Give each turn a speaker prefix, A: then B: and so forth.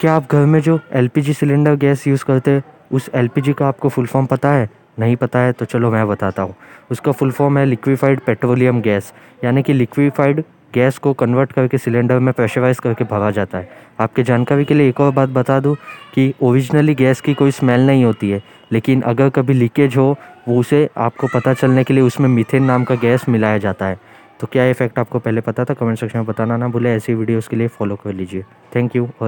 A: क्या आप घर में जो एलपीजी सिलेंडर गैस यूज़ करते हैं, उस एलपीजी का आपको फुल फॉर्म पता है? नहीं पता है तो चलो मैं बताता हूँ। उसका फुल फॉर्म है लिक्विफाइड पेट्रोलियम गैस यानी कि लिक्विफाइड गैस को कन्वर्ट करके सिलेंडर में प्रेशराइज करके भरा जाता है। आपके जानकारी के लिए एक और बात बता दूँ कि ओरिजिनली गैस की कोई स्मेल नहीं होती है, लेकिन अगर कभी लीकेज हो, वो उसे आपको पता चलने के लिए उसमें मिथेन नाम का गैस मिलाया जाता है। तो क्या इफ़ेक्ट आपको पहले पता था? कमेंट सेक्शन में बताना ना भूले, ऐसी वीडियोस के लिए फॉलो कर लीजिए। थैंक यू और